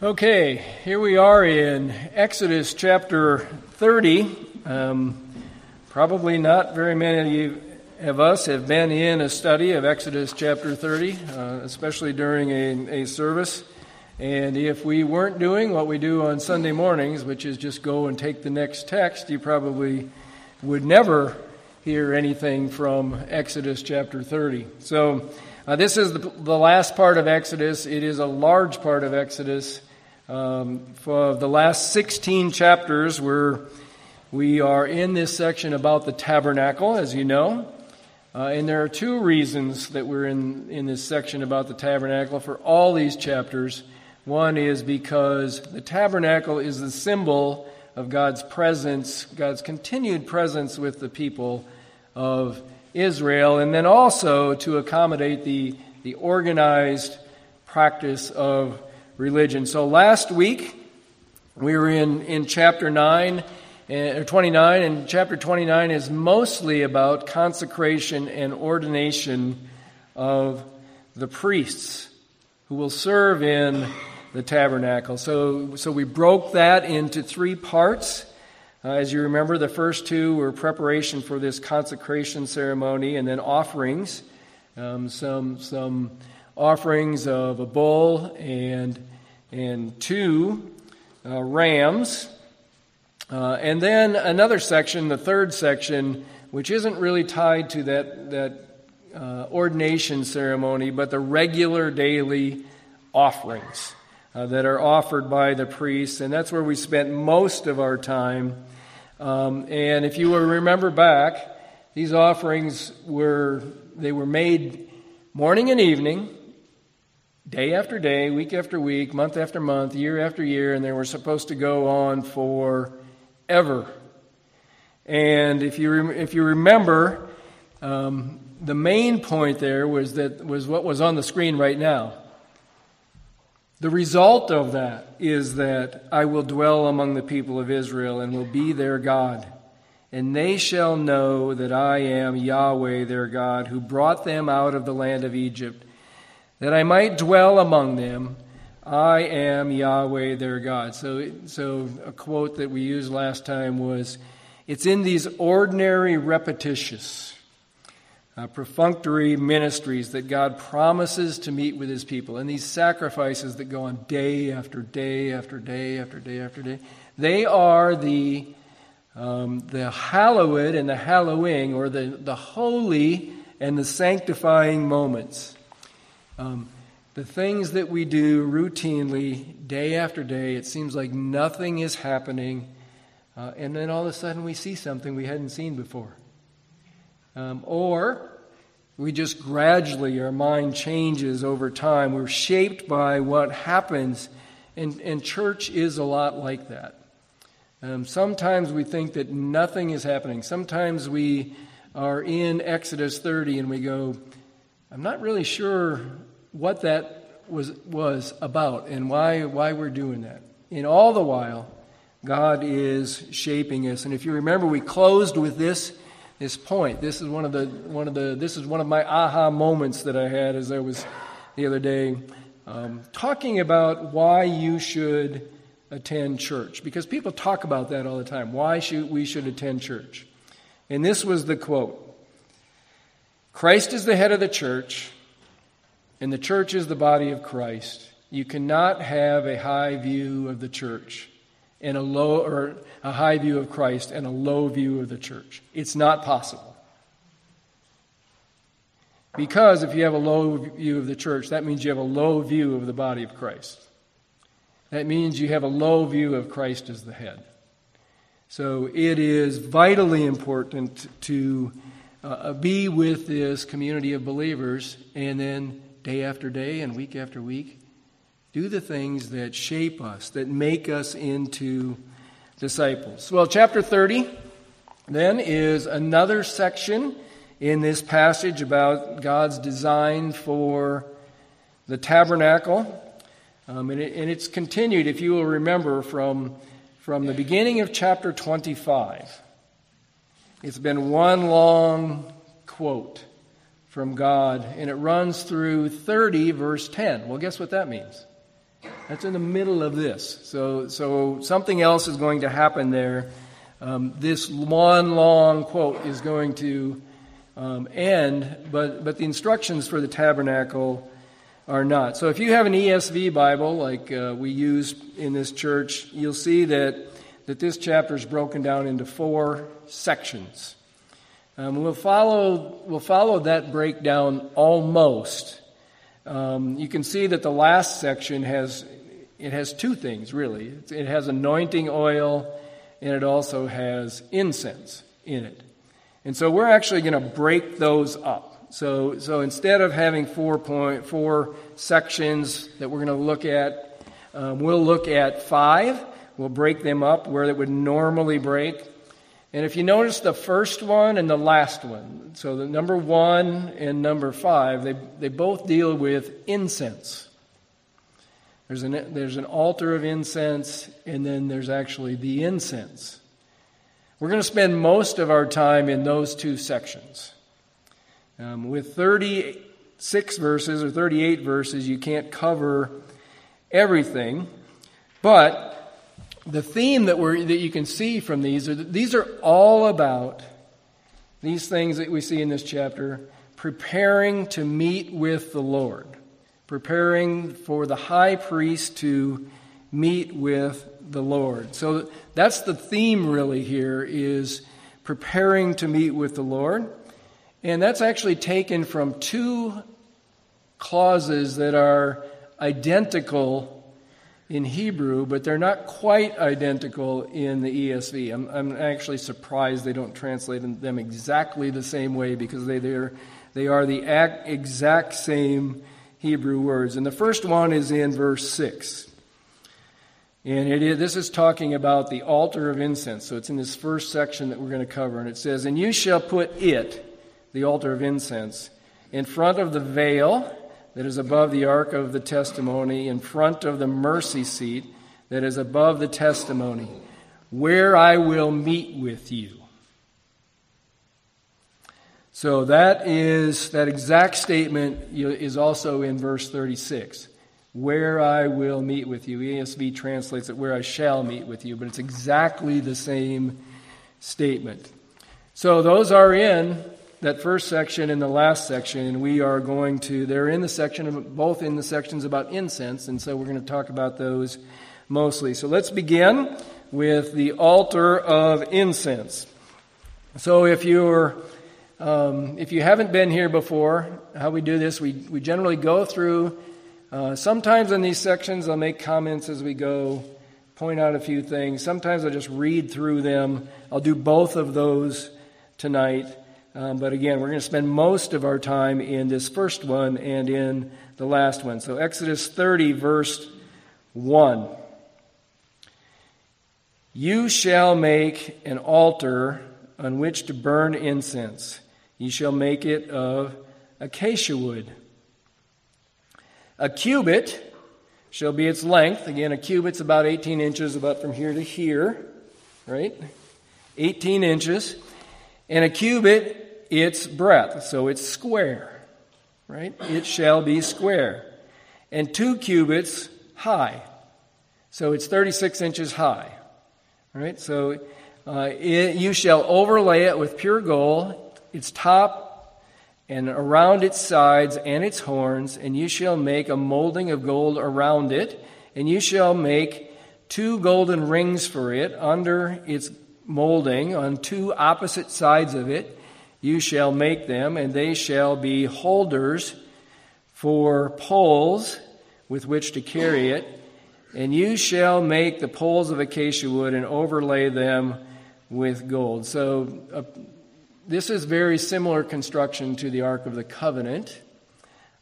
Okay, here we are in Exodus chapter 30. Um, probably not very many of us have been in a study of Exodus chapter 30, uh, especially during a, a service. And if we weren't doing what we do on Sunday mornings, which is just go and take the next text, you probably would never hear anything from Exodus chapter 30. So, uh, this is the, the, last part of Exodus. It is a large part of Exodus. Um, for the last 16 chapters, we're, we are in this section about the tabernacle, as you know. Uh, and there are two reasons that we're in, in this section about the tabernacle for all these chapters. One is because the tabernacle is the symbol of God's presence, God's continued presence with the people of Israel, and then also to accommodate the, the organized practice of religion. So last week, we were in, in chapter 9, uh, or 29, and chapter 29 is mostly about consecration and ordination of the priests who will serve in the tabernacle. So, so we broke that into three parts. Uh, as you remember, the first two were preparation for this consecration ceremony and then offerings. Um, some, some offerings of a bull and, and two uh, rams. Uh, and then another section, the third section, which isn't really tied to that, that uh, ordination ceremony, but the regular daily offerings uh, that are offered by the priests. And that's where we spent most of our time. Um, and if you will remember back, these offerings were, they were made morning and evening day after day, week after week, month after month, year after year, and they were supposed to go on forever. And if you, if you remember, um, the main point there was that was what was on the screen right now. The result of that is that I will dwell among the people of Israel and will be their God. And they shall know that I am Yahweh their God, who brought them out of the land of Egypt that I might dwell among them. I am Yahweh their God. So, so a quote that we used last time was, it's in these ordinary repetitious, uh, perfunctory ministries that God promises to meet with his people. And these sacrifices that go on day after day after day after day after day, they are the, um, the hallowed and the hallowing, or the, the holy and the sanctifying moments. Um, the things that we do routinely, day after day, it seems like nothing is happening, uh, and then all of a sudden we see something we hadn't seen before. Um, or we just gradually, our mind changes over time. We're shaped by what happens, and, and church is a lot like that. Um, sometimes we think that nothing is happening. Sometimes we are in Exodus 30 and we go, I'm not really sure what that was, was about and why, why we're doing that. In all the while, God is shaping us. And if you remember, we closed with this, this point. This is one of the, one of the, this is one of my aha moments that I had as I was the other day um, talking about why you should attend church. Because people talk about that all the time. Why should we should attend church? And this was the quote. Christ is the head of the church, and the church is the body of Christ. You cannot have a high view of the church and a low or a high view of Christ and a low view of the church. It's not possible. Because if you have a low view of the church, that means you have a low view of the body of Christ. That means you have a low view of Christ as the head. So it is vitally important to uh, be with this community of believers and then day after day and week after week. Do the things that shape us, that make us into disciples. Well, chapter 30 then is another section in this passage about God's design for the tabernacle. Um, and, it, and, it's continued, if you will remember, from, from the beginning of chapter 25. It's been one long quote from God, and it runs through 30, verse 10. Well, guess what that means? That's in the middle of this. So, so something else is going to happen there. Um, this one long quote is going to um, end, but, but the instructions for the tabernacle are not. So if you have an ESV Bible like uh, we use in this church, you'll see that, that this chapter is broken down into four sections. Um, we'll, follow, we'll follow that breakdown almost. Um, you can see that the last section has, it has two things, really. It has anointing oil, and it also has incense in it. And so we're actually going to break those up. So, so instead of having four point four sections that we're going to look at, um, we'll look at five. We'll break them up where it would normally break. And if you notice the first one and the last one, so the number one and number five, they, they both deal with incense. There's an, there's an altar of incense, and then there's actually the incense. We're going to spend most of our time in those two sections. Um, with 36 verses or 38 verses, you can't cover everything, but the theme that, we're, that you can see from these are these are all about these things that we see in this chapter preparing to meet with the Lord, preparing for the high priest to meet with the Lord. So that's the theme really here is preparing to meet with the Lord. And that's actually taken from two clauses that are identical in Hebrew, but they're not quite identical in the ESV. I'm, I'm actually surprised they don't translate them exactly the same way because they, they're, they are the exact same Hebrew words. And the first one is in verse 6. And it is, this is talking about the altar of incense. So it's in this first section that we're going to cover. And it says, And you shall put it, the altar of incense, in front of the veil that is above the ark of the testimony, in front of the mercy seat that is above the testimony, where I will meet with you. So that is that exact statement is also in verse 36 where I will meet with you. ESV translates it where I shall meet with you, but it's exactly the same statement. So those are in that first section and the last section, and we are going to, they're in the section, both in the sections about incense, and so we're going to talk about those mostly. So let's begin with the altar of incense. So if you're um, if you haven't been here before, how we do this, we, we generally go through uh, sometimes in these sections, I'll make comments as we go, point out a few things. Sometimes I'll just read through them. I'll do both of those tonight. Um, but again, we're going to spend most of our time in this first one and in the last one. So, Exodus 30, verse 1. You shall make an altar on which to burn incense. You shall make it of acacia wood. A cubit shall be its length. Again, a cubit's about 18 inches, about from here to here, right? 18 inches. And a cubit, its breadth. So it's square, right? It shall be square. And two cubits high. So it's 36 inches high, right? So uh, it, you shall overlay it with pure gold. Its top and around its sides and its horns, and you shall make a molding of gold around it, and you shall make two golden rings for it under its molding on two opposite sides of it. You shall make them, and they shall be holders for poles with which to carry it. And you shall make the poles of acacia wood and overlay them with gold. So, uh, this is very similar construction to the Ark of the Covenant.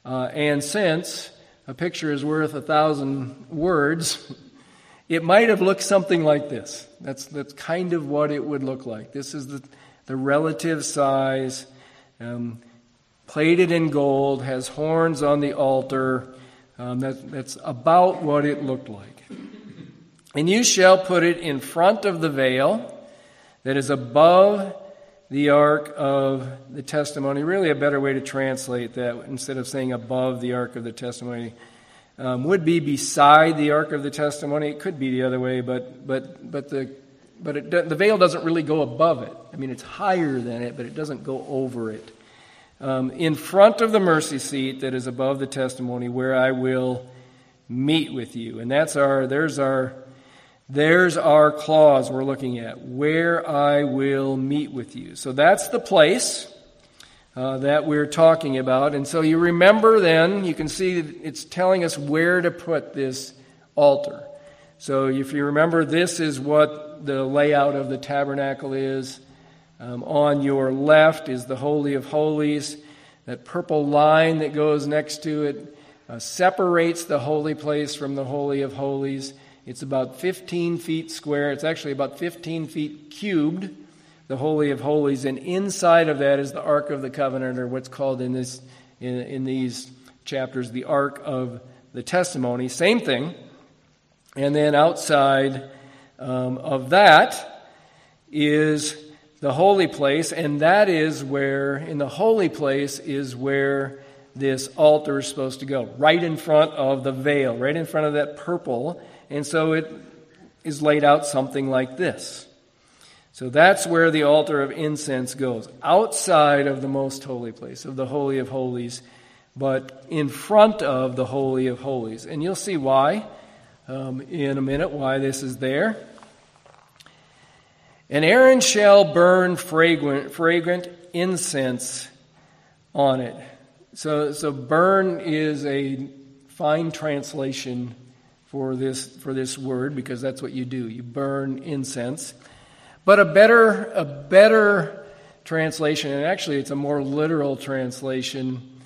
Uh, and since a picture is worth a thousand words, it might have looked something like this. That's, that's kind of what it would look like. This is the, the relative size, um, plated in gold, has horns on the altar. Um, that, that's about what it looked like. And you shall put it in front of the veil that is above the ark of the testimony. Really, a better way to translate that instead of saying above the ark of the testimony. um, would be beside the Ark of the Testimony. It could be the other way, but, but, but, the, but it, the veil doesn't really go above it. I mean, it's higher than it, but it doesn't go over it. Um, in front of the mercy seat that is above the testimony, where I will meet with you. And that's our, there's our, there's our clause we're looking at, where I will meet with you. So that's the place uh, that we're talking about. And so you remember then, you can see it's telling us where to put this altar. So if you remember, this is what the layout of the tabernacle is. Um, on your left is the Holy of Holies. That purple line that goes next to it uh, separates the holy place from the Holy of Holies. It's about 15 feet square. It's actually about 15 feet cubed the Holy of Holies, and inside of that is the Ark of the Covenant, or what's called in this in, in these chapters the Ark of the Testimony. Same thing. And then outside um, of that is the holy place, and that is where, in the holy place, is where this altar is supposed to go, right in front of the veil, right in front of that purple. And so it is laid out something like this. So that's where the altar of incense goes, outside of the most holy place, of the Holy of Holies, but in front of the Holy of Holies. And you'll see why um, in a minute, why this is there. And Aaron shall burn fragrant, fragrant incense on it. So, so burn is a fine translation for this, for this word because that's what you do. You burn incense. But a better, a better translation, and actually it's a more literal translation,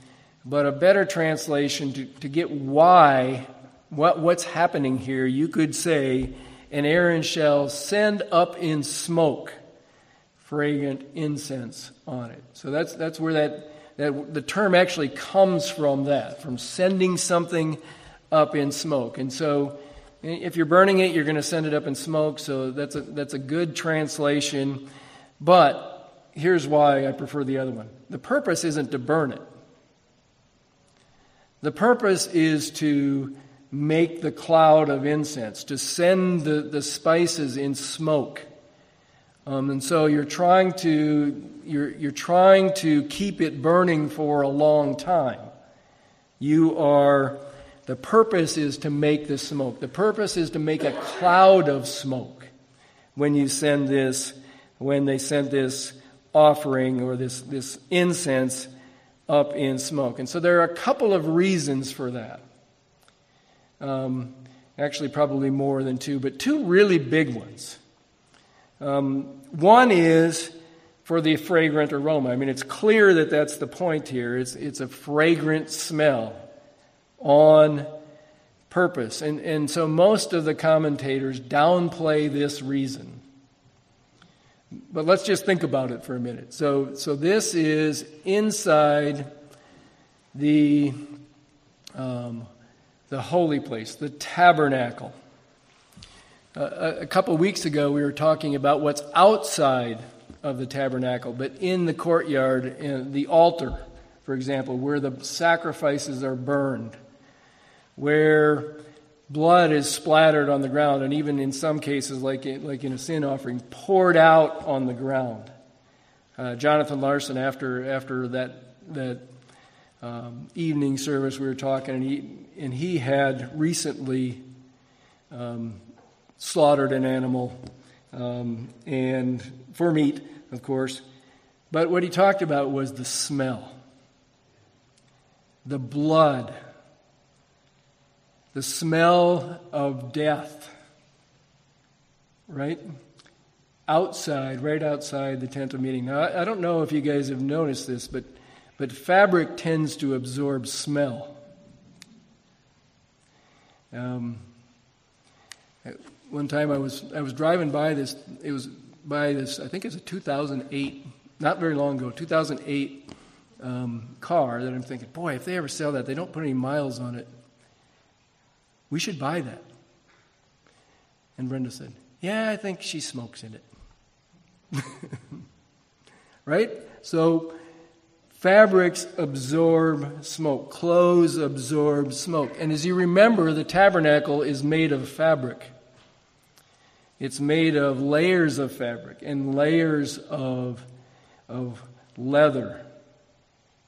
but a better translation to, to get why, what, what's happening here, you could say, and Aaron shall send up in smoke fragrant incense on it. So that's, that's where that, that the term actually comes from that, from sending something up in smoke. And so if you're burning it, you're going to send it up in smoke, so that's a, that's a good translation. But here's why I prefer the other one the purpose isn't to burn it, the purpose is to make the cloud of incense, to send the, the spices in smoke. Um, and so you're trying to you're, you're trying to keep it burning for a long time. You are the purpose is to make the smoke. The purpose is to make a cloud of smoke when you send this, when they send this offering or this, this incense up in smoke. And so there are a couple of reasons for that. Um, actually, probably more than two, but two really big ones. Um, one is for the fragrant aroma. I mean, it's clear that that's the point here. It's, it's a fragrant smell on purpose. And, and so most of the commentators downplay this reason. But let's just think about it for a minute. So, so this is inside the, um, the holy place, the tabernacle. Uh, a couple weeks ago, we were talking about what's outside of the tabernacle, but in the courtyard, in the altar, for example, where the sacrifices are burned where blood is splattered on the ground, and even in some cases, like in, like in a sin offering, poured out on the ground. Uh, Jonathan Larson, after after that that um, evening service, we were talking, and he and he had recently um, slaughtered an animal, um, and for meat, of course. But what he talked about was the smell, the blood the smell of death, right? Outside, right outside the tent of meeting. Now, I don't know if you guys have noticed this, but, but fabric tends to absorb smell. Um, one time I was I was driving by this. It was by this. I think it's a 2008, not very long ago, 2008 um, car that I'm thinking, boy, if they ever sell that, they don't put any miles on it. We should buy that. And Brenda said, Yeah, I think she smokes in it. right? So, Fabrics absorb smoke. Clothes absorb smoke. And as you remember, the tabernacle is made of fabric. It's made of layers of fabric and layers of, of leather.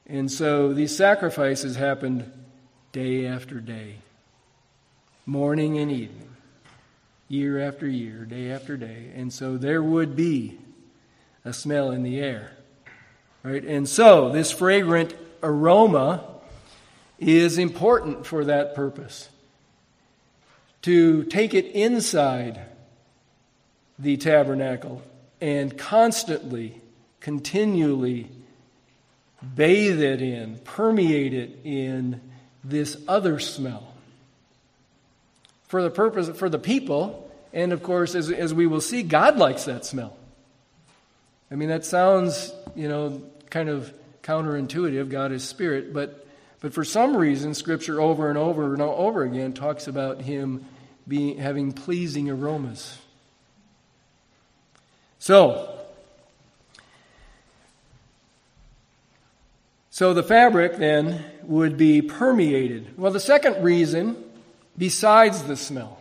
And so these sacrifices happened day after day, morning and evening, year after year, day after day. And so there would be a smell in the air. Right? And so this fragrant aroma is important for that purpose. To take it inside the tabernacle and constantly, continually bathe it in, permeate it in this other smell. For the purpose, for the people, and of course, as, as we will see, God likes that smell. I mean, that sounds, you know, kind of counterintuitive. God is spirit, but but for some reason, Scripture over and over and over again talks about Him being having pleasing aromas. So, so the fabric then would be permeated. Well, the second reason, besides the smell,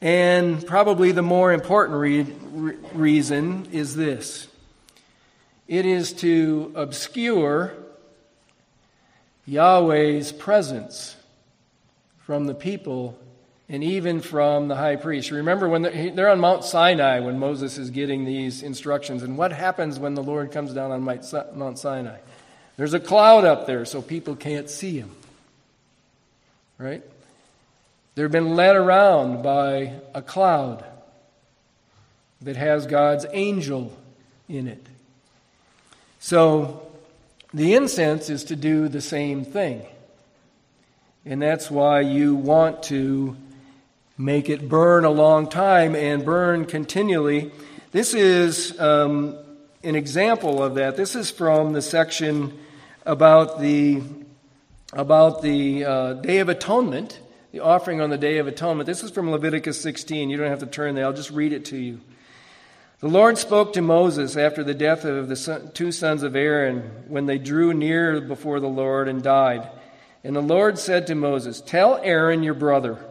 and probably the more important re- re- reason, is this it is to obscure Yahweh's presence from the people and even from the high priest. Remember when they're on Mount Sinai when Moses is getting these instructions, and what happens when the Lord comes down on Mount Sinai? There's a cloud up there so people can't see him. Right? They've been led around by a cloud that has God's angel in it. So the incense is to do the same thing. And that's why you want to make it burn a long time and burn continually. This is um, an example of that. This is from the section about the about the uh, Day of Atonement, the offering on the Day of Atonement. This is from Leviticus 16. You don't have to turn there. I'll just read it to you. The Lord spoke to Moses after the death of the two sons of Aaron when they drew near before the Lord and died. And the Lord said to Moses, Tell Aaron your brother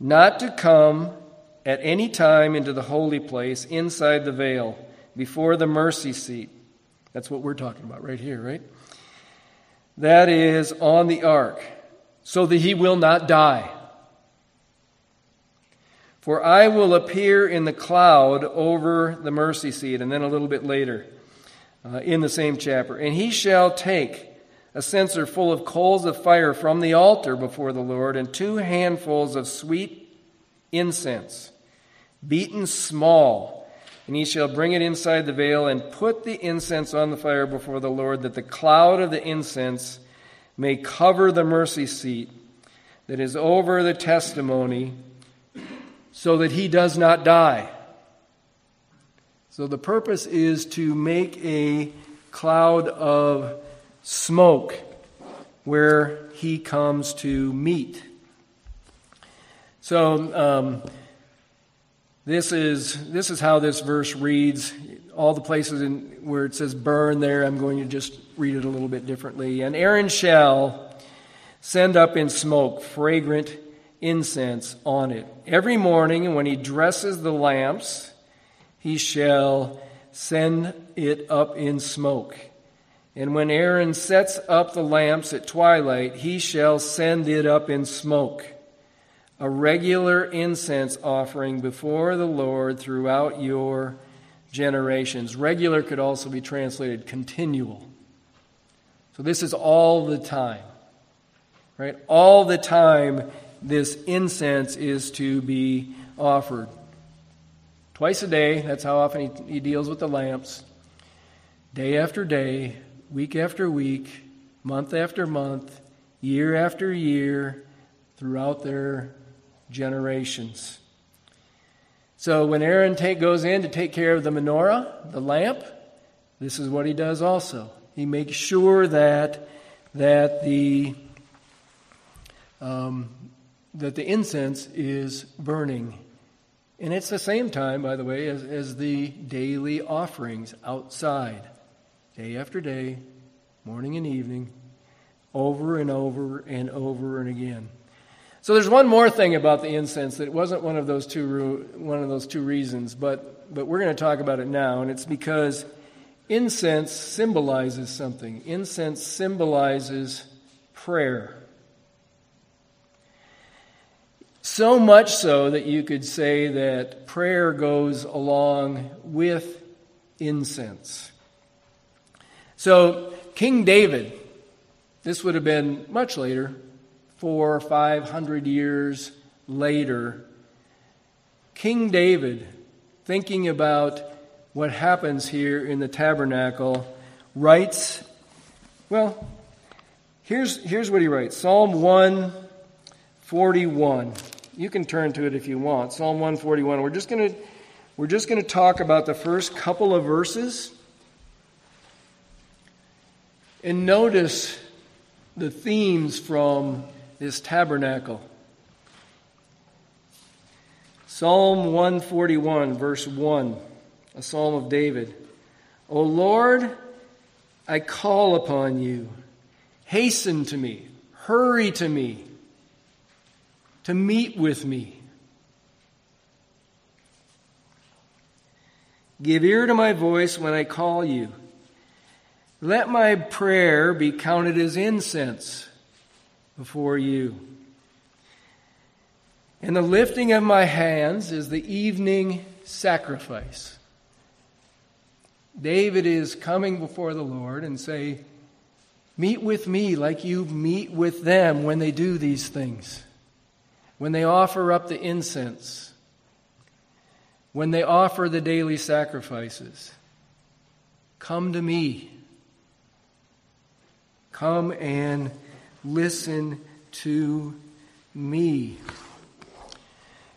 not to come at any time into the holy place inside the veil before the mercy seat. That's what we're talking about right here, right? That is on the ark, so that he will not die. For I will appear in the cloud over the mercy seat. And then a little bit later, uh, in the same chapter, and he shall take a censer full of coals of fire from the altar before the Lord, and two handfuls of sweet incense, beaten small. And he shall bring it inside the veil and put the incense on the fire before the Lord, that the cloud of the incense may cover the mercy seat that is over the testimony so that he does not die. So the purpose is to make a cloud of smoke where he comes to meet. So um, this is this is how this verse reads. All the places in, where it says burn there, I'm going to just read it a little bit differently. And Aaron shall send up in smoke fragrant incense on it. Every morning, when he dresses the lamps, he shall send it up in smoke. And when Aaron sets up the lamps at twilight, he shall send it up in smoke. A regular incense offering before the Lord throughout your generations. Regular could also be translated continual. So this is all the time. Right? All the time this incense is to be offered. Twice a day, that's how often he, he deals with the lamps. Day after day, week after week, month after month, year after year, throughout their generations. So when Aaron take, goes in to take care of the menorah, the lamp, this is what he does also. He makes sure that that the um, that the incense is burning. And it's the same time, by the way, as, as the daily offerings outside. day after day, morning and evening, over and over and over and again. So there's one more thing about the incense that wasn't one of those two one of those two reasons, but but we're going to talk about it now, and it's because incense symbolizes something. Incense symbolizes prayer. So much so that you could say that prayer goes along with incense. So, King David, this would have been much later, four or five hundred years later. King David, thinking about what happens here in the tabernacle, writes, well, here's, here's what he writes Psalm 141. You can turn to it if you want. Psalm 141. We're just going to we're just going to talk about the first couple of verses. And notice the themes from this tabernacle. Psalm 141, verse 1, a psalm of David. O Lord, I call upon you. Hasten to me, hurry to me, to meet with me. Give ear to my voice when I call you. Let my prayer be counted as incense before you. And the lifting of my hands is the evening sacrifice. David is coming before the Lord and say, Meet with me like you meet with them when they do these things, when they offer up the incense, when they offer the daily sacrifices. Come to me. Come and listen to me.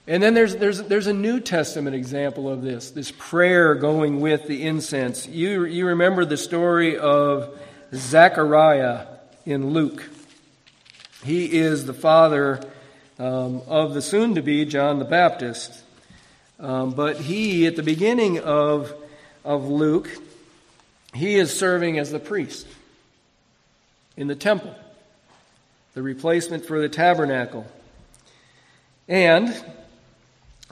And then there's, there's, there's a New Testament example of this, this prayer going with the incense. You, you remember the story of Zechariah in Luke. He is the father um, of the soon to be John the Baptist. Um, but he, at the beginning of, of Luke, he is serving as the priest in the temple, the replacement for the tabernacle. And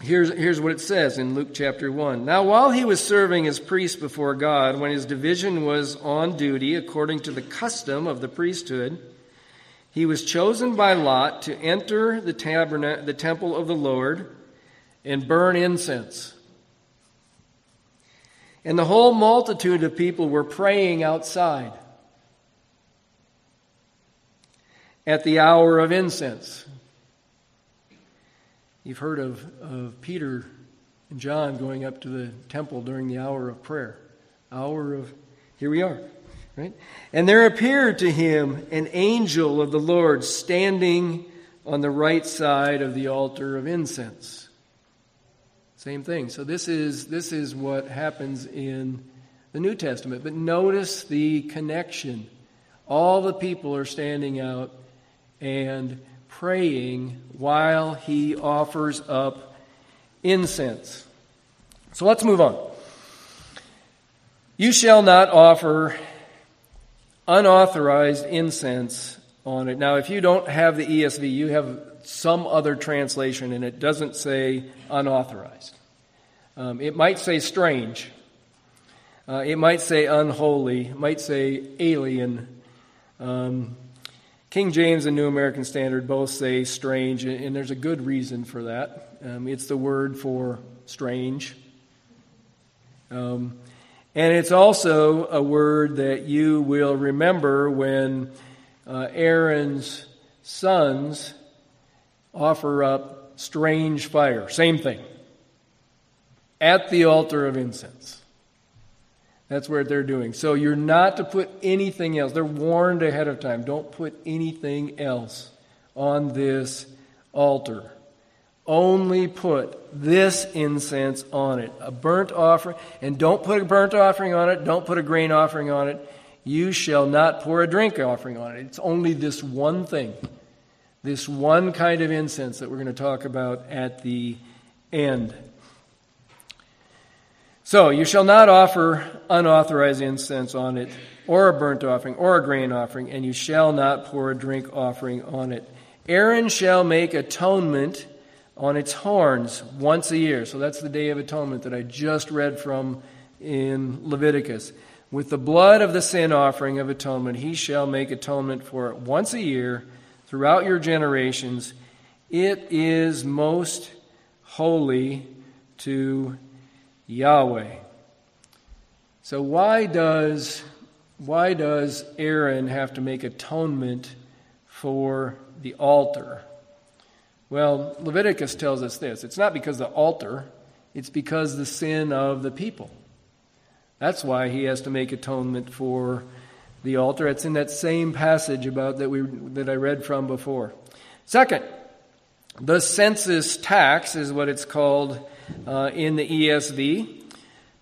here's, here's what it says in Luke chapter 1. Now, while he was serving as priest before God, when his division was on duty according to the custom of the priesthood, he was chosen by Lot to enter the, tabernacle, the temple of the Lord and burn incense. And the whole multitude of people were praying outside. at the hour of incense. You've heard of, of Peter and John going up to the temple during the hour of prayer. Hour of, here we are, right? And there appeared to him an angel of the Lord standing on the right side of the altar of incense. Same thing. So this is, this is what happens in the New Testament. But notice the connection. All the people are standing out and praying while he offers up incense. So let's move on. You shall not offer unauthorized incense on it. Now, if you don't have the ESV, you have some other translation and it doesn't say unauthorized. Um, it might say strange. Uh, it might say unholy. It might say alien. Um, King James and New American Standard both say strange, and there's a good reason for that. Um, it's the word for strange. Um, and it's also a word that you will remember when uh, Aaron's sons offer up strange fire. Same thing. At the altar of incense. That's what they're doing. So you're not to put anything else. They're warned ahead of time. Don't put anything else on this altar. Only put this incense on it. A burnt offering. And don't put a burnt offering on it. Don't put a grain offering on it. You shall not pour a drink offering on it. It's only this one thing. This one kind of incense that we're going to talk about at the end. So you shall not offer unauthorized incense on it, or a burnt offering, or a grain offering, and you shall not pour a drink offering on it. Aaron shall make atonement on its horns once a year. So that's the Day of Atonement that I just read from in Leviticus. With the blood of the sin offering of atonement, he shall make atonement for it once a year throughout your generations. It is most holy to Yahweh. So why does why does Aaron have to make atonement for the altar? Well, Leviticus tells us this. It's not because the altar, it's because the sin of the people. That's why he has to make atonement for the altar. It's in that same passage about that we that I read from before. Second, the census tax is what it's called uh, in the ESV.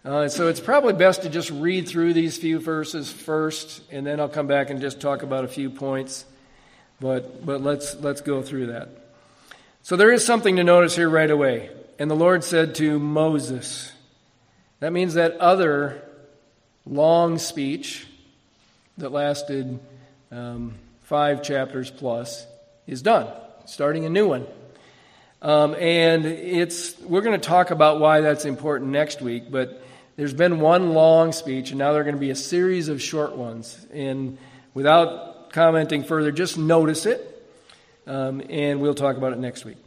Uh, so it's probably best to just read through these few verses first, and then I'll come back and just talk about a few points. But but let's let's go through that. So there is something to notice here right away. And the Lord said to Moses, that means that other long speech that lasted um, five chapters plus is done, starting a new one. Um, and it's we're going to talk about why that's important next week. But there's been one long speech, and now there are going to be a series of short ones. And without commenting further, just notice it, um, and we'll talk about it next week.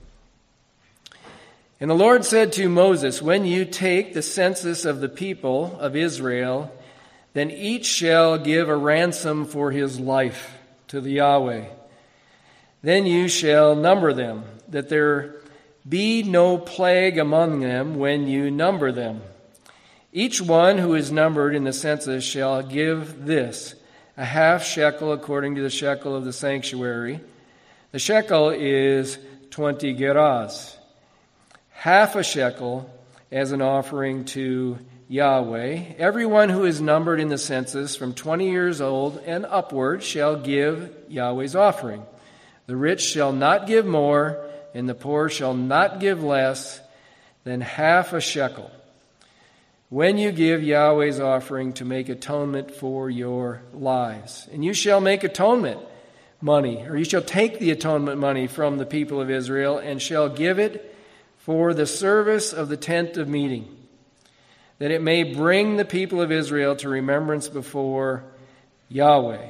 And the Lord said to Moses, When you take the census of the people of Israel, then each shall give a ransom for his life to the Yahweh. Then you shall number them, that there be no plague among them when you number them. Each one who is numbered in the census shall give this a half shekel according to the shekel of the sanctuary. The shekel is 20 gerahs. Half a shekel as an offering to Yahweh. Everyone who is numbered in the census from 20 years old and upward shall give Yahweh's offering. The rich shall not give more and the poor shall not give less than half a shekel. When you give Yahweh's offering to make atonement for your lives, and you shall make atonement money, or you shall take the atonement money from the people of Israel and shall give it for the service of the tent of meeting, that it may bring the people of Israel to remembrance before Yahweh,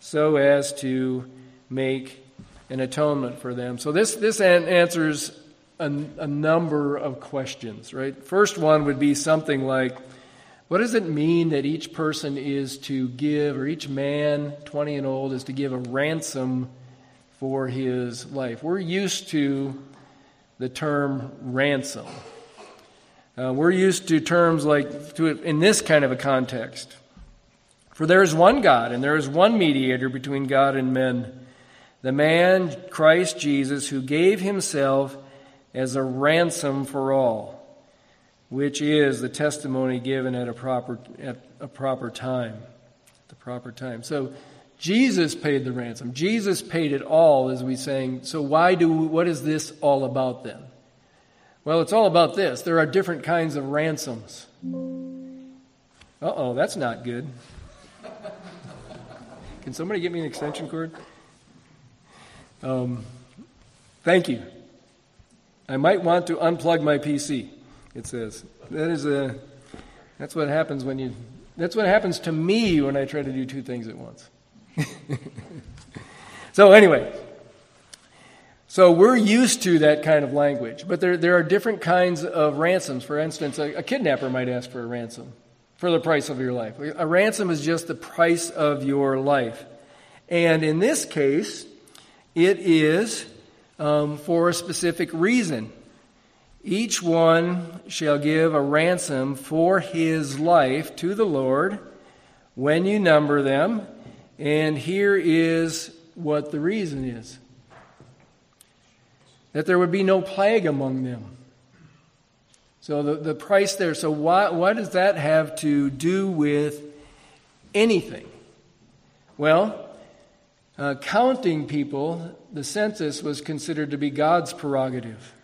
so as to make an atonement for them. So this, this answers a, a number of questions, right? First one would be something like, what does it mean that each person is to give, or each man, 20 and old, is to give a ransom for his life? We're used to the term ransom. Uh, we're used to terms like, to in this kind of a context. For there is one God, and there is one mediator between God and men the man, Christ Jesus, who gave himself as a ransom for all, which is the testimony given at a proper, at a proper time. the proper time. So Jesus paid the ransom. Jesus paid it all, as we saying. So why do what is this all about then? Well, it's all about this. There are different kinds of ransoms. Uh oh, that's not good. Can somebody get me an extension cord? Um, thank you. I might want to unplug my PC. It says that is a. That's what happens when you. That's what happens to me when I try to do two things at once. so anyway, so we're used to that kind of language, but there there are different kinds of ransoms. For instance, a, a kidnapper might ask for a ransom for the price of your life. A ransom is just the price of your life, and in this case, it is um, for a specific reason. Each one shall give a ransom for his life to the Lord when you number them. And here is what the reason is that there would be no plague among them. So the, the price there, so why, what does that have to do with anything? Well, uh, counting people, the census was considered to be God's prerogative.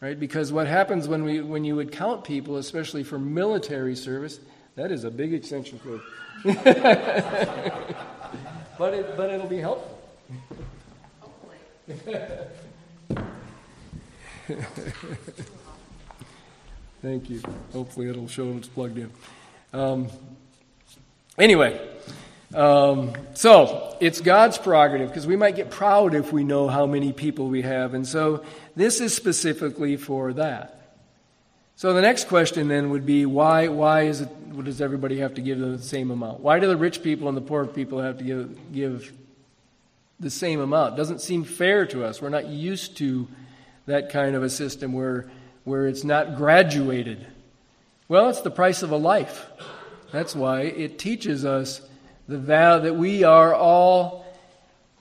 Right? Because what happens when, we, when you would count people, especially for military service, that is a big extension cord. but, it, but it'll be helpful. Thank you. Hopefully, it'll show it's plugged in. Um, anyway, um, so it's God's prerogative because we might get proud if we know how many people we have. And so this is specifically for that. So the next question then would be why, why is it, does everybody have to give the same amount? Why do the rich people and the poor people have to give, give the same amount? It doesn't seem fair to us. We're not used to that kind of a system where, where it's not graduated. Well, it's the price of a life. That's why it teaches us the val- that we are all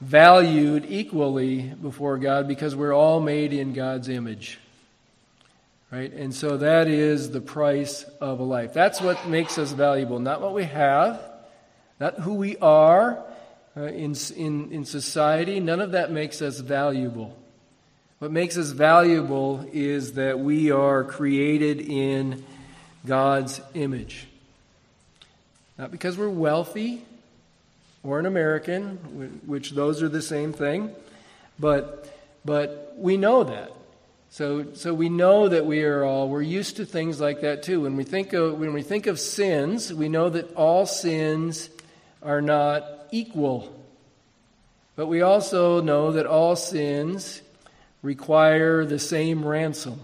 valued equally before God because we're all made in God's image. Right? And so that is the price of a life. That's what makes us valuable, not what we have, not who we are uh, in, in, in society. None of that makes us valuable. What makes us valuable is that we are created in God's image. Not because we're wealthy or an American, which those are the same thing, but, but we know that. So, so we know that we are all, we're used to things like that too. When we think of, when we think of sins, we know that all sins are not equal. But we also know that all sins require the same ransom.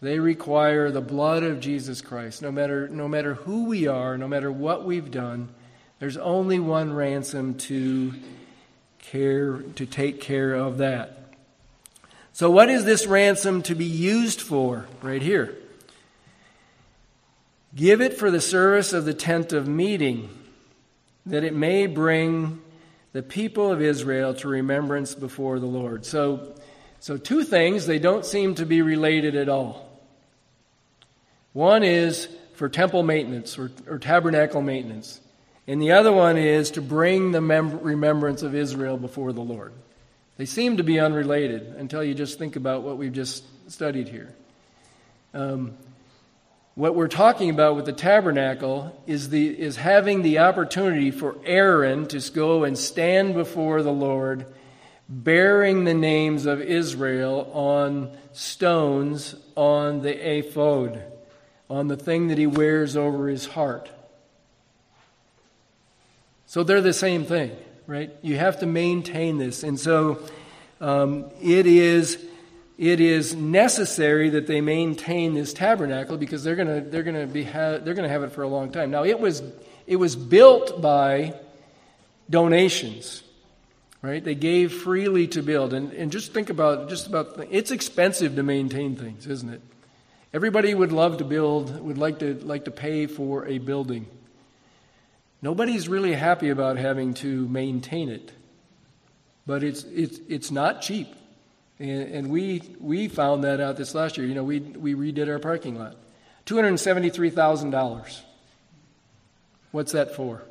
They require the blood of Jesus Christ. No matter, no matter who we are, no matter what we've done, there's only one ransom to care to take care of that. So what is this ransom to be used for right here? Give it for the service of the tent of meeting, that it may bring the people of Israel to remembrance before the Lord. So, so two things, they don't seem to be related at all. One is for temple maintenance or, or tabernacle maintenance, and the other one is to bring the mem- remembrance of Israel before the Lord. They seem to be unrelated until you just think about what we've just studied here. Um, what we're talking about with the tabernacle is, the, is having the opportunity for Aaron to go and stand before the Lord, bearing the names of Israel on stones on the ephod, on the thing that he wears over his heart. So they're the same thing, right? You have to maintain this. And so um, it is it is necessary that they maintain this tabernacle because they're going to they're to be ha- they're to have it for a long time. Now it was it was built by donations, right? They gave freely to build, and and just think about just about it's expensive to maintain things, isn't it? Everybody would love to build, would like to like to pay for a building. Nobody's really happy about having to maintain it, but it's it's it's not cheap. And, and we, we found that out this last year. You know, we, we redid our parking lot. $273,000. What's that for?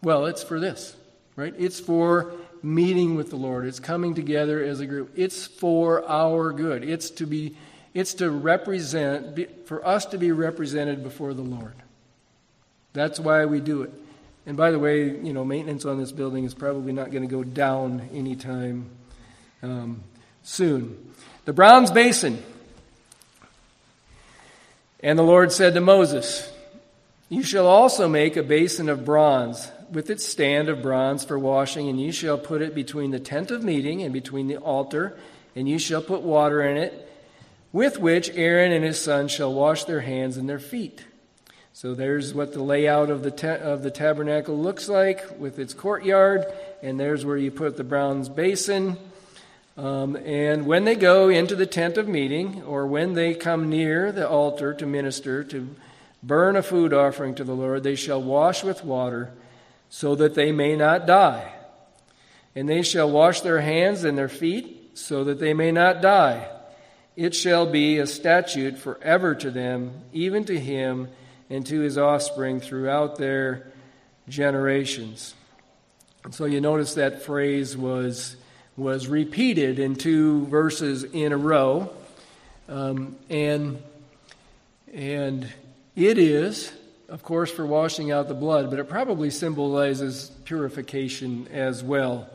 Well, it's for this, right? It's for meeting with the Lord. It's coming together as a group. It's for our good. It's to be it's to represent for us to be represented before the Lord. That's why we do it. And by the way, you know, maintenance on this building is probably not going to go down anytime um, soon. The bronze basin. And the Lord said to Moses, You shall also make a basin of bronze with its stand of bronze for washing, and you shall put it between the tent of meeting and between the altar, and you shall put water in it, with which Aaron and his sons shall wash their hands and their feet. So there's what the layout of the, ta- of the tabernacle looks like with its courtyard, and there's where you put the bronze basin. Um, and when they go into the tent of meeting, or when they come near the altar to minister, to burn a food offering to the Lord, they shall wash with water, so that they may not die. And they shall wash their hands and their feet, so that they may not die. It shall be a statute forever to them, even to him and to his offspring throughout their generations. And so you notice that phrase was was repeated in two verses in a row. Um, and, and it is, of course, for washing out the blood, but it probably symbolizes purification as well.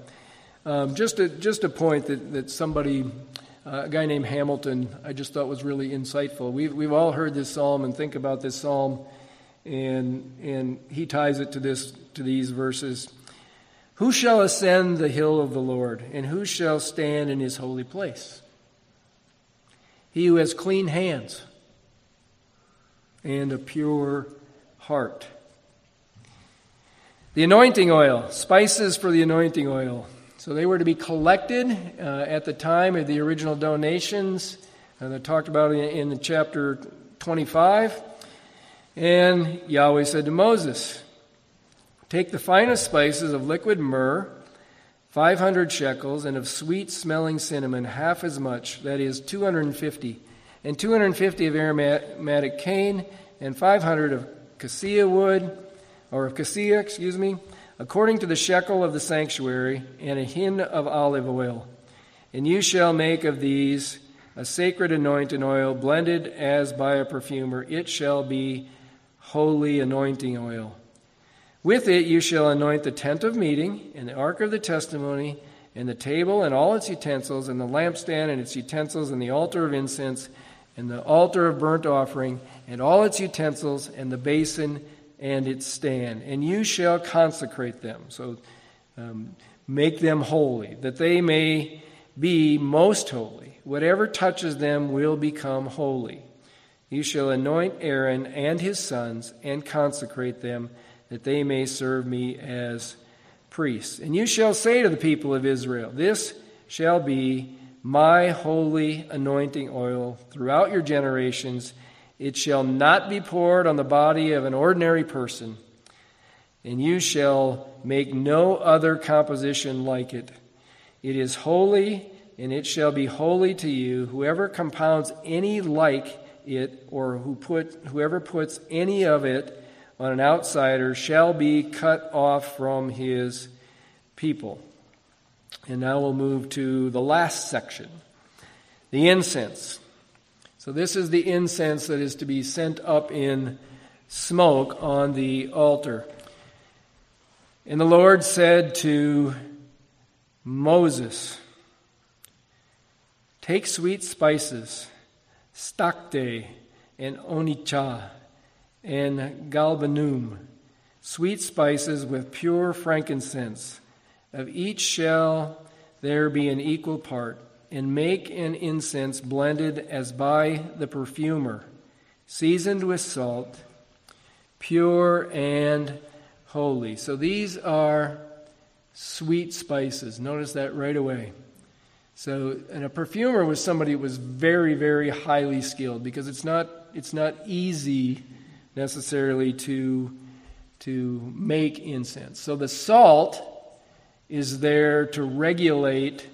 Um, just, a, just a point that, that somebody, uh, a guy named Hamilton, I just thought was really insightful. We've, we've all heard this psalm and think about this psalm, and, and he ties it to, this, to these verses. Who shall ascend the hill of the Lord, and who shall stand in his holy place? He who has clean hands and a pure heart. The anointing oil, spices for the anointing oil. So they were to be collected uh, at the time of the original donations. And they talked about in, in chapter 25. And Yahweh said to Moses, Take the finest spices of liquid myrrh, 500 shekels, and of sweet smelling cinnamon, half as much, that is 250, and 250 of aromatic cane, and 500 of cassia wood, or of cassia, excuse me, according to the shekel of the sanctuary, and a hin of olive oil. And you shall make of these a sacred anointing oil, blended as by a perfumer. It shall be holy anointing oil. With it you shall anoint the tent of meeting, and the ark of the testimony, and the table and all its utensils, and the lampstand and its utensils, and the altar of incense, and the altar of burnt offering, and all its utensils, and the basin and its stand. And you shall consecrate them. So um, make them holy, that they may be most holy. Whatever touches them will become holy. You shall anoint Aaron and his sons, and consecrate them that they may serve me as priests. And you shall say to the people of Israel, This shall be my holy anointing oil throughout your generations. It shall not be poured on the body of an ordinary person, and you shall make no other composition like it. It is holy, and it shall be holy to you. Whoever compounds any like it, or who put, whoever puts any of it, on an outsider shall be cut off from his people. And now we'll move to the last section the incense. So, this is the incense that is to be sent up in smoke on the altar. And the Lord said to Moses, Take sweet spices, stacte and onycha, and galbanum, sweet spices with pure frankincense. Of each shall there be an equal part, and make an incense blended as by the perfumer, seasoned with salt, pure and holy. So these are sweet spices. Notice that right away. So, and a perfumer was somebody who was very, very highly skilled because it's not, it's not easy necessarily to, to make incense. So the salt is there to regulate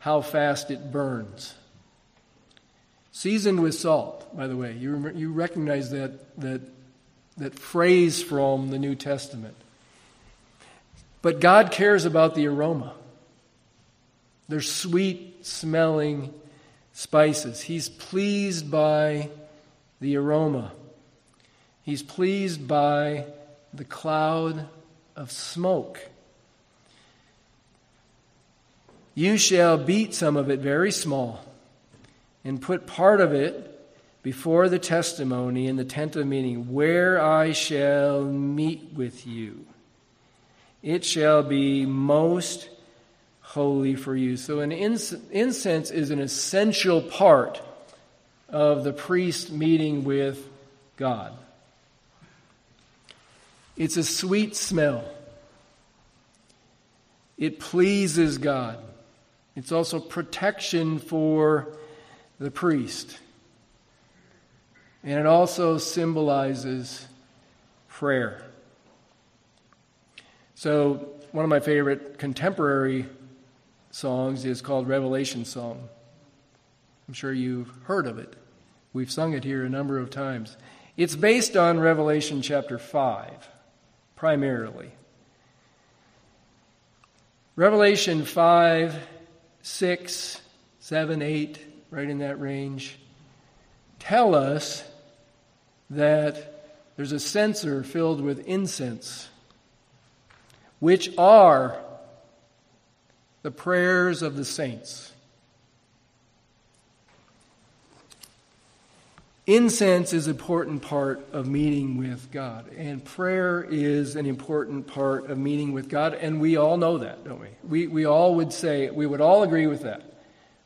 how fast it burns. Seasoned with salt, by the way. You, you recognize that, that, that phrase from the New Testament. But God cares about the aroma. They're sweet smelling spices. He's pleased by the aroma. He's pleased by the cloud of smoke. You shall beat some of it very small, and put part of it before the testimony in the tent of meeting, where I shall meet with you. It shall be most holy for you. So, an incense is an essential part of the priest meeting with God. It's a sweet smell. It pleases God. It's also protection for the priest. And it also symbolizes prayer. So, one of my favorite contemporary songs is called Revelation Song. I'm sure you've heard of it. We've sung it here a number of times. It's based on Revelation chapter 5 primarily. Revelation 5 6, 7, 8, right in that range, tell us that there's a censer filled with incense, which are the prayers of the saints. Incense is an important part of meeting with God, and prayer is an important part of meeting with God, and we all know that, don't we? We, we all would say, we would all agree with that.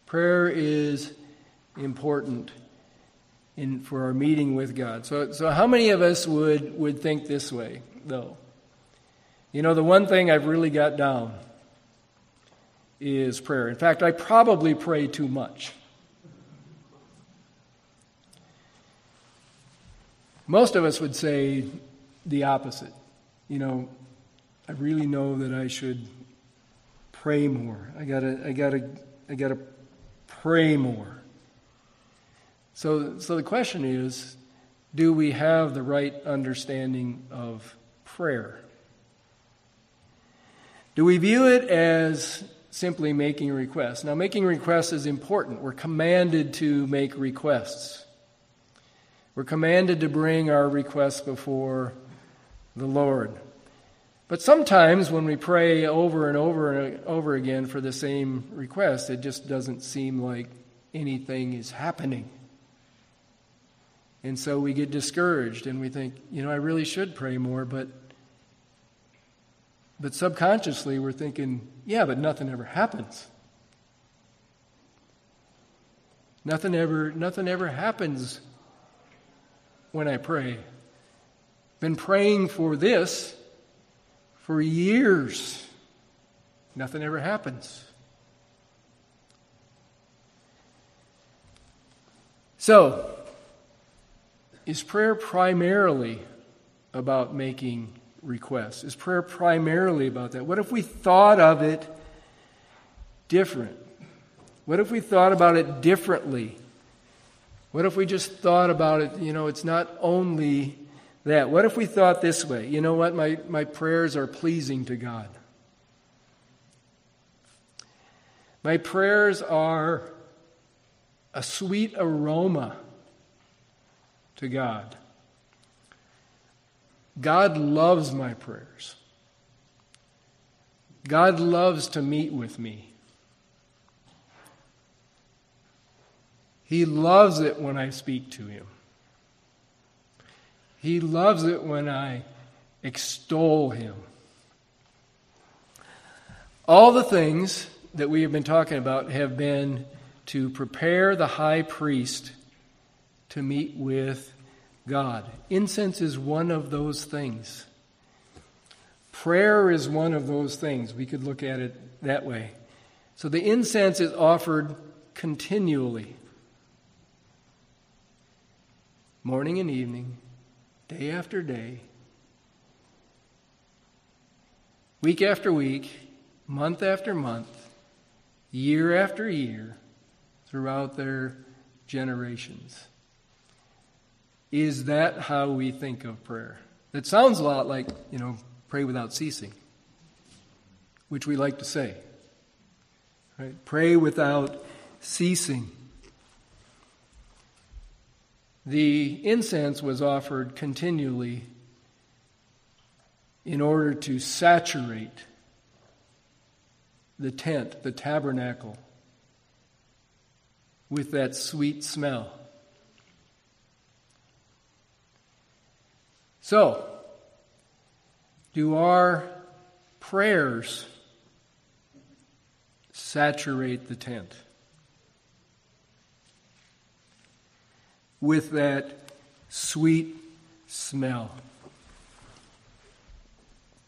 Prayer is important in, for our meeting with God. So, so how many of us would, would think this way, though? You know, the one thing I've really got down is prayer. In fact, I probably pray too much. Most of us would say the opposite. You know, I really know that I should pray more. I gotta, I gotta, I gotta pray more. So, so the question is, do we have the right understanding of prayer? Do we view it as simply making requests? Now, making requests is important. We're commanded to make requests. We're commanded to bring our requests before the Lord. But sometimes when we pray over and over and over again for the same request, it just doesn't seem like anything is happening. And so we get discouraged and we think, you know, I really should pray more, but but subconsciously we're thinking, yeah, but nothing ever happens. Nothing ever nothing ever happens when I pray. Been praying for this for years. Nothing ever happens. So, is prayer primarily about making requests? Is prayer primarily about that? What if we thought of it different? What if we thought about it differently? What if we just thought about it, you know, it's not only that. What if we thought this way? You know what? My, my prayers are pleasing to God. My prayers are a sweet aroma to God. God loves my prayers. God loves to meet with me. He loves it when I speak to him. He loves it when I extol him. All the things that we have been talking about have been to prepare the high priest to meet with God. Incense is one of those things. Prayer is one of those things. We could look at it that way. So the incense is offered continually morning and evening, day after day, week after week, month after month, year after year, throughout their generations. Is that how we think of prayer? It sounds a lot like, you know, pray without ceasing, which we like to say. Right? Pray without ceasing. The incense was offered continually in order to saturate the tent, the tabernacle, with that sweet smell. So, do our prayers saturate the tent? With that sweet smell.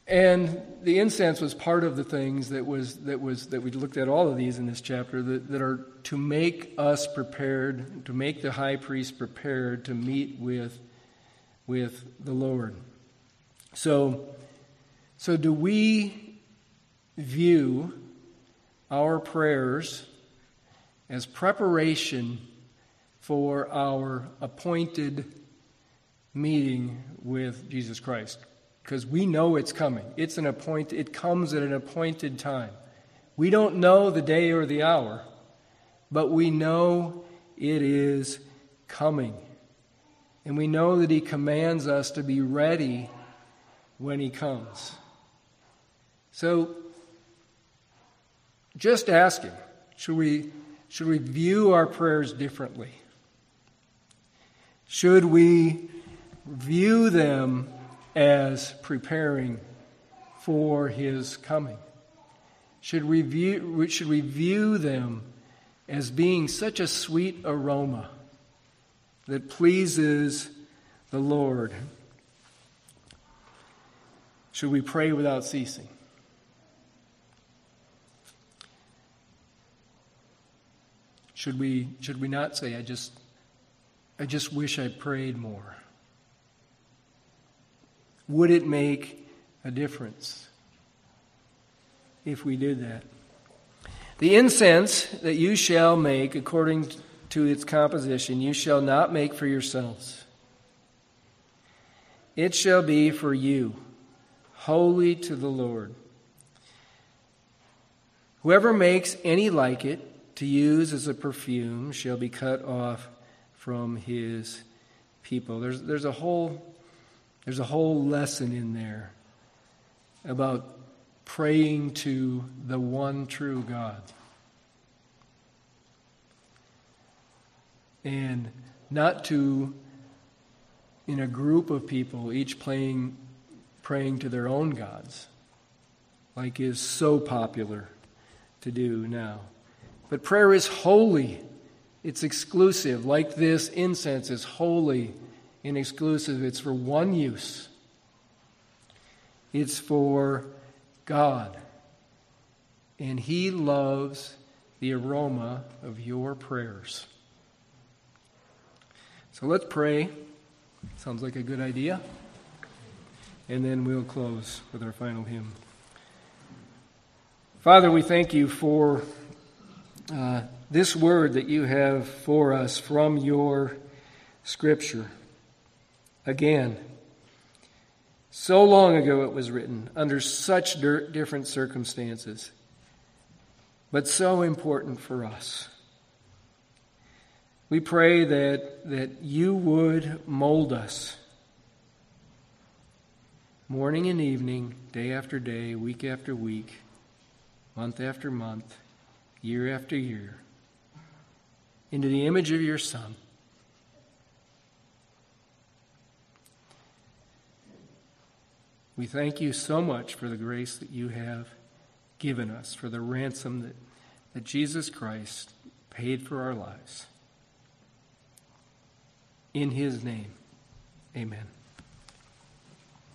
And the incense was part of the things that was that was that we looked at all of these in this chapter that, that are to make us prepared, to make the high priest prepared to meet with with the Lord. So so do we view our prayers as preparation for our appointed meeting with Jesus Christ because we know it's coming. It's an appoint it comes at an appointed time. We don't know the day or the hour, but we know it is coming. And we know that He commands us to be ready when He comes. So just ask Him should we, should we view our prayers differently? Should we view them as preparing for His coming? Should we view, should we view them as being such a sweet aroma that pleases the Lord? Should we pray without ceasing? Should we, should we not say, I just, I just wish I prayed more? Would it make a difference if we did that? The incense that you shall make according to its composition, you shall not make for yourselves. It shall be for you, holy to the Lord. Whoever makes any like it, to use as a perfume shall be cut off from his people. There's, there's, a whole, there's a whole lesson in there about praying to the one true God. And not to, in a group of people, each playing, praying to their own gods, like is so popular to do now. But prayer is holy, it's exclusive. Like this, incense is holy and exclusive. It's for one use, it's for God. And He loves the aroma of your prayers. So let's pray. Sounds like a good idea. And then we'll close with our final hymn. Father, we thank you for uh, this word that you have for us from your scripture. Again, so long ago it was written, under such different circumstances, but so important for us. We pray that, that you would mold us morning and evening, day after day, week after week, month after month year after year into the image of your Son. We thank you so much for the grace that you have given us, for the ransom that, that Jesus Christ paid for our lives. In his name, amen.